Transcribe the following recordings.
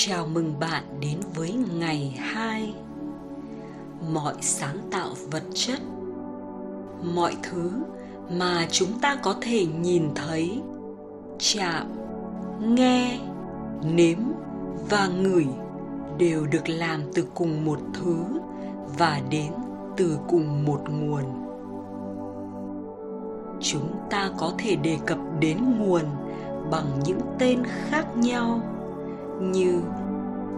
Chào mừng bạn đến với ngày 2 Mọi sáng tạo vật chất. Mọi thứ mà chúng ta có thể nhìn thấy Chạm, nghe, nếm và ngửi đều được làm từ cùng một thứ và đến từ cùng một nguồn. Chúng ta có thể đề cập đến nguồn bằng những tên khác nhau như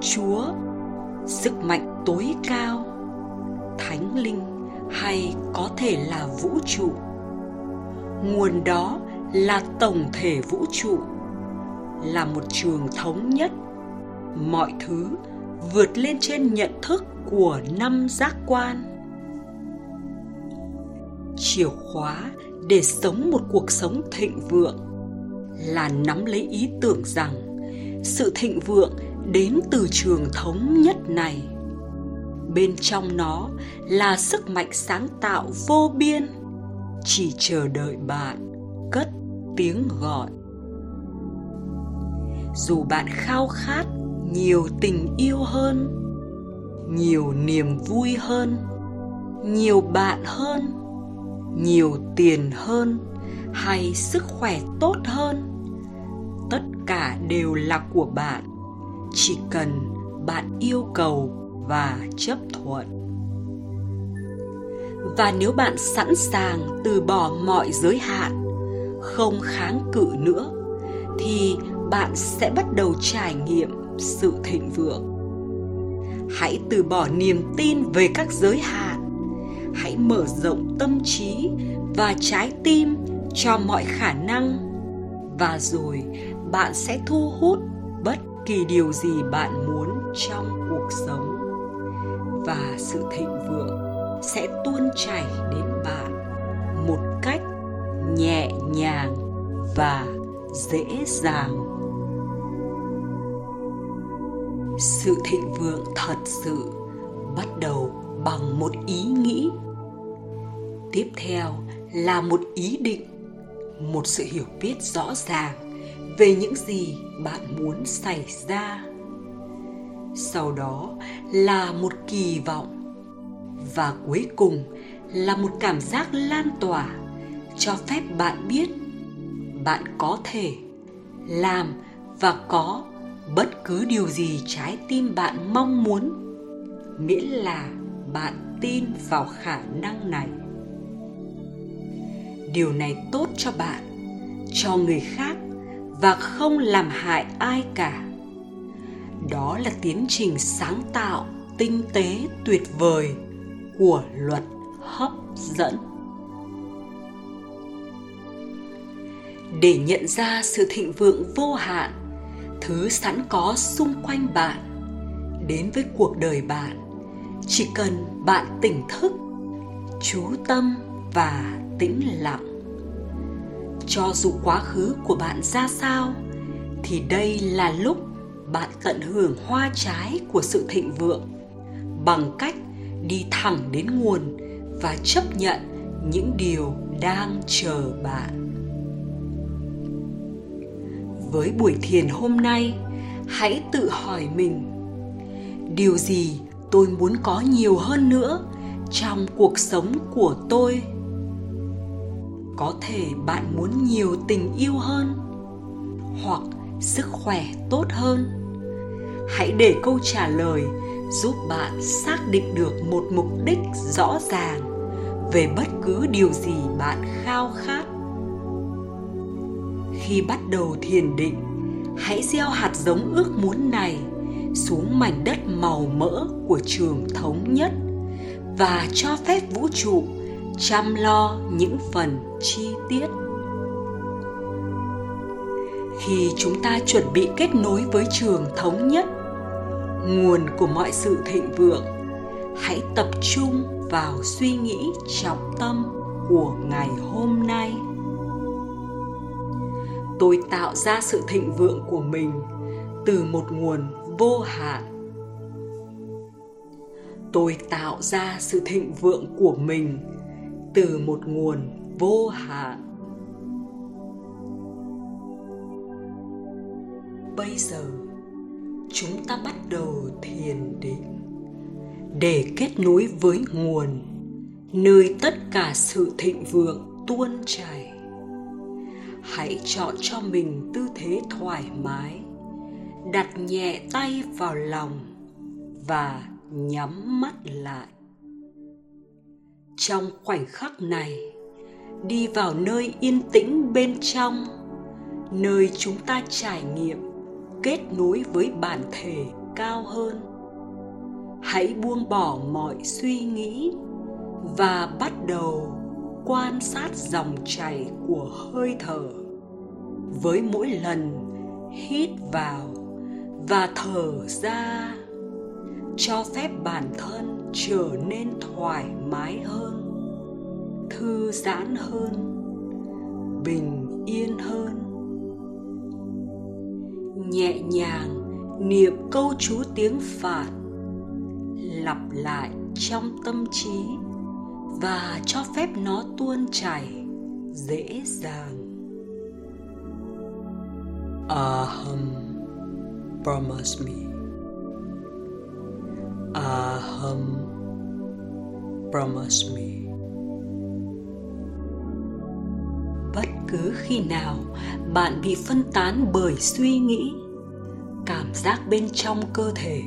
chúa, sức mạnh tối cao, thánh linh hay có thể là vũ trụ. Nguồn đó là tổng thể vũ trụ, là một trường thống nhất. Mọi thứ vượt lên trên nhận thức của năm giác quan. Chìa khóa để sống một cuộc sống thịnh vượng là nắm lấy ý tưởng rằng sự thịnh vượng đến từ trường thống nhất này. Bên trong nó là sức mạnh sáng tạo vô biên. Chỉ chờ đợi bạn cất tiếng gọi. Dù bạn khao khát nhiều tình yêu hơn, nhiều niềm vui hơn, nhiều bạn hơn, nhiều tiền hơn hay sức khỏe tốt hơn cả đều là của bạn. Chỉ cần bạn yêu cầu và chấp thuận. Và nếu bạn sẵn sàng từ bỏ mọi giới hạn, không kháng cự nữa, thì bạn sẽ bắt đầu trải nghiệm sự thịnh vượng. Hãy từ bỏ niềm tin về các giới hạn. Hãy mở rộng tâm trí và trái tim cho mọi khả năng. Và rồi bạn sẽ thu hút bất kỳ điều gì bạn muốn trong cuộc sống. Và sự thịnh vượng sẽ tuôn chảy đến bạn một cách nhẹ nhàng và dễ dàng. Sự thịnh vượng thật sự bắt đầu bằng một ý nghĩ. Tiếp theo là một ý định, một sự hiểu biết rõ ràng về những gì bạn muốn xảy ra. Sau đó là một kỳ vọng. Và cuối cùng là một cảm giác lan tỏa, cho phép bạn biết bạn có thể làm và có bất cứ điều gì trái tim bạn mong muốn, miễn là bạn tin vào khả năng này. Điều này tốt cho bạn, cho người khác và không làm hại ai cả. Đó là tiến trình sáng tạo tinh tế tuyệt vời của luật hấp dẫn. Để nhận ra sự thịnh vượng vô hạn, thứ sẵn có xung quanh bạn, đến với cuộc đời bạn, chỉ cần bạn tỉnh thức, chú tâm và tĩnh lặng cho dù quá khứ của bạn ra sao, thì đây là lúc bạn tận hưởng hoa trái của sự thịnh vượng bằng cách đi thẳng đến nguồn và chấp nhận những điều đang chờ bạn. Với buổi thiền hôm nay, hãy tự hỏi mình, điều gì tôi muốn có nhiều hơn nữa trong cuộc sống của tôi? Có thể bạn muốn nhiều tình yêu hơn hoặc sức khỏe tốt hơn. Hãy để câu trả lời giúp bạn xác định được một mục đích rõ ràng về bất cứ điều gì bạn khao khát. Khi bắt đầu thiền định, hãy gieo hạt giống ước muốn này xuống mảnh đất màu mỡ của trường thống nhất và cho phép vũ trụ chăm lo những phần chi tiết. Khi chúng ta chuẩn bị kết nối với trường thống nhất, nguồn của mọi sự thịnh vượng, hãy tập trung vào suy nghĩ trọng tâm của ngày hôm nay. Tôi tạo ra sự thịnh vượng của mình từ một nguồn vô hạn. Tôi tạo ra sự thịnh vượng của mình từ một nguồn vô hạn. Bây giờ, chúng ta bắt đầu thiền định. Để kết nối với nguồn, nơi tất cả sự thịnh vượng tuôn chảy. Hãy chọn cho mình tư thế thoải mái, đặt nhẹ tay vào lòng và nhắm mắt lại trong khoảnh khắc này. Đi vào nơi yên tĩnh bên trong, nơi chúng ta trải nghiệm, kết nối với bản thể cao hơn. Hãy buông bỏ mọi suy nghĩ và bắt đầu quan sát dòng chảy của hơi thở. Với mỗi lần hít vào và thở ra, cho phép bản thân trở nên thoải mái hơn, thư giãn hơn, bình yên hơn. Nhẹ nhàng niệm câu chú tiếng phạt lặp lại trong tâm trí và cho phép nó tuôn chảy dễ dàng. Aham, promise me aham. Brahmasmi bất cứ khi nào bạn bị phân tán bởi suy nghĩ, cảm giác bên trong cơ thể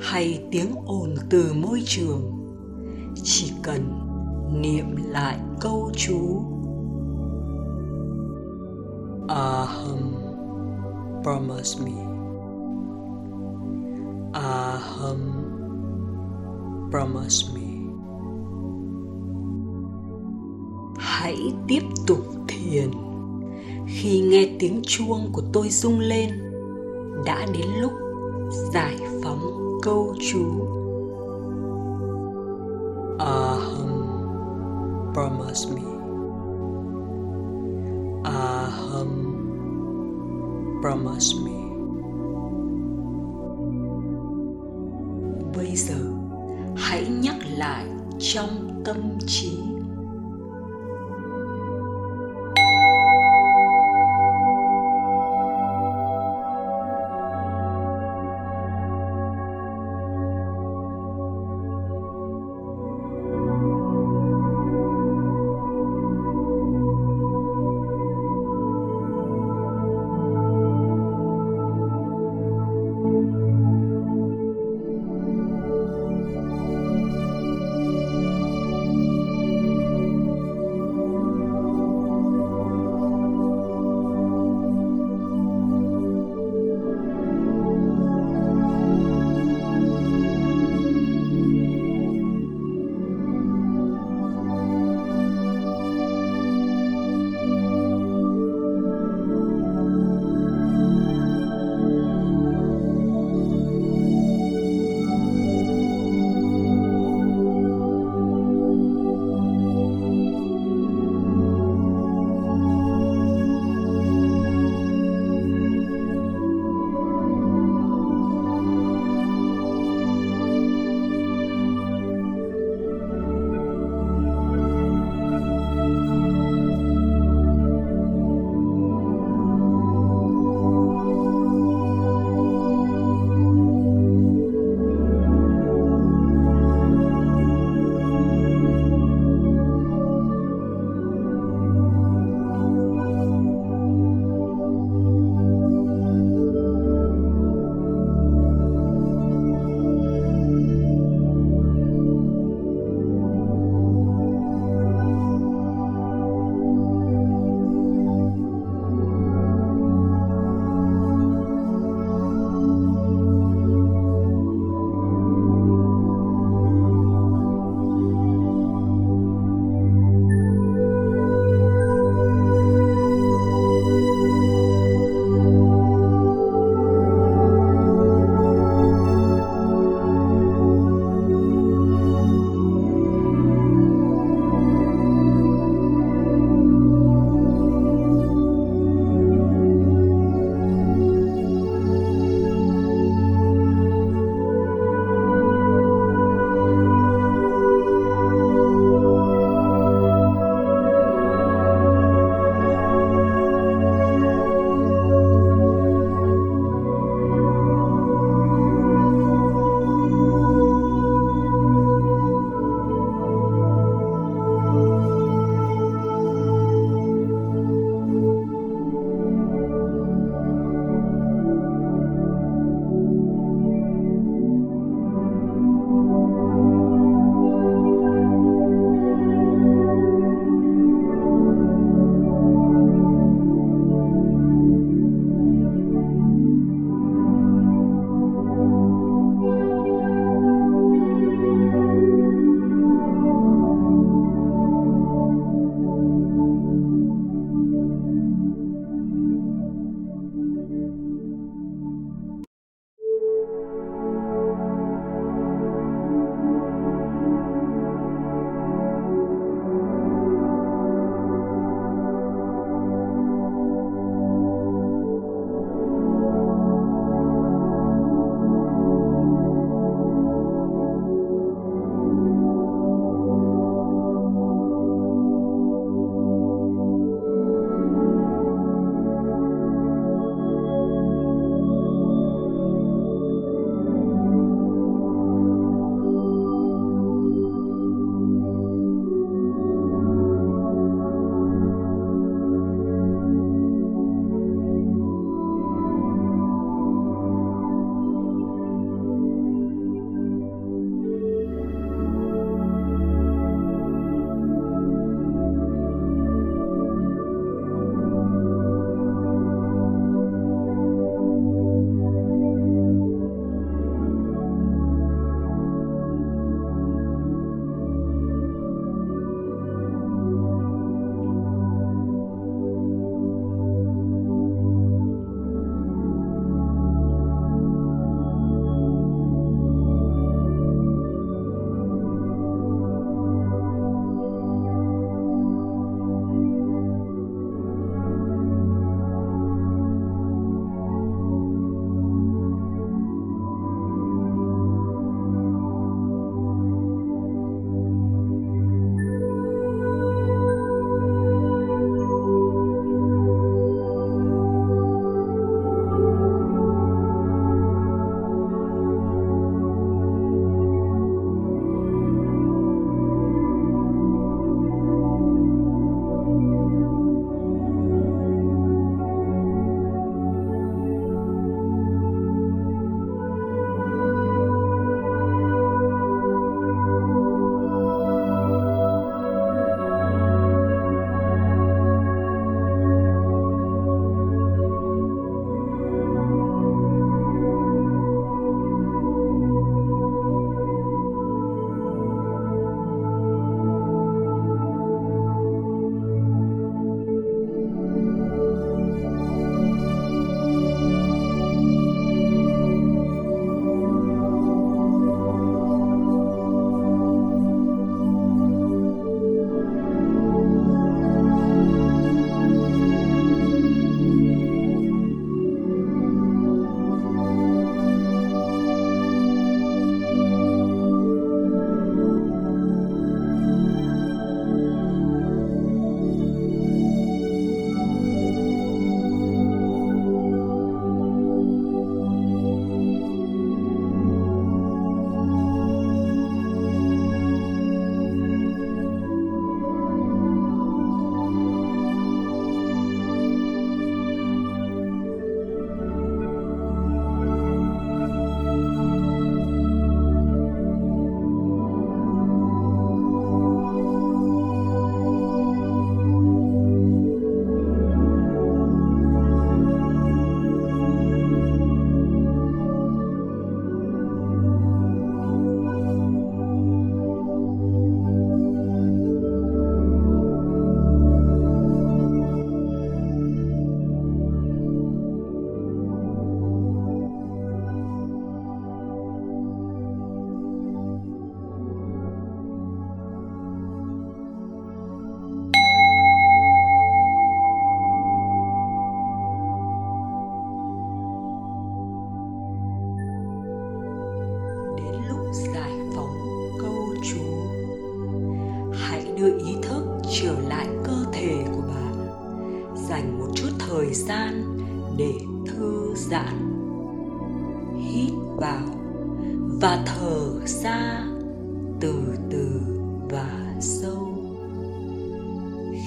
hay tiếng ồn từ môi trường, chỉ cần niệm lại câu chú. Aham. Promise aham promise me. Hãy tiếp tục thiền. Khi nghe tiếng chuông của tôi rung lên, đã đến lúc giải phóng câu chú. Aham, promise me. Aham, promise me. Trong tâm trí.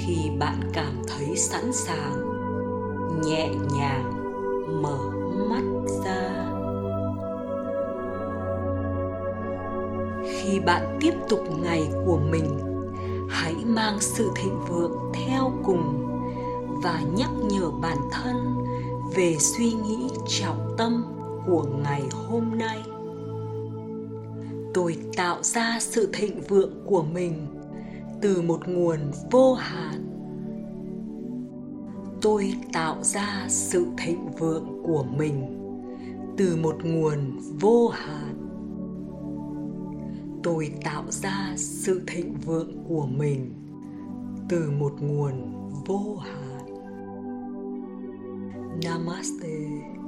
Khi bạn cảm thấy sẵn sàng, nhẹ nhàng, mở mắt ra. Khi bạn tiếp tục ngày của mình, hãy mang sự thịnh vượng theo cùng và nhắc nhở bản thân về suy nghĩ trọng tâm của ngày hôm nay. Tôi tạo ra sự thịnh vượng của mình từ một nguồn vô hạn. Tôi tạo ra sự thịnh vượng của mình từ một nguồn vô hạn. Tôi tạo ra sự thịnh vượng của mình từ một nguồn vô hạn. Namaste.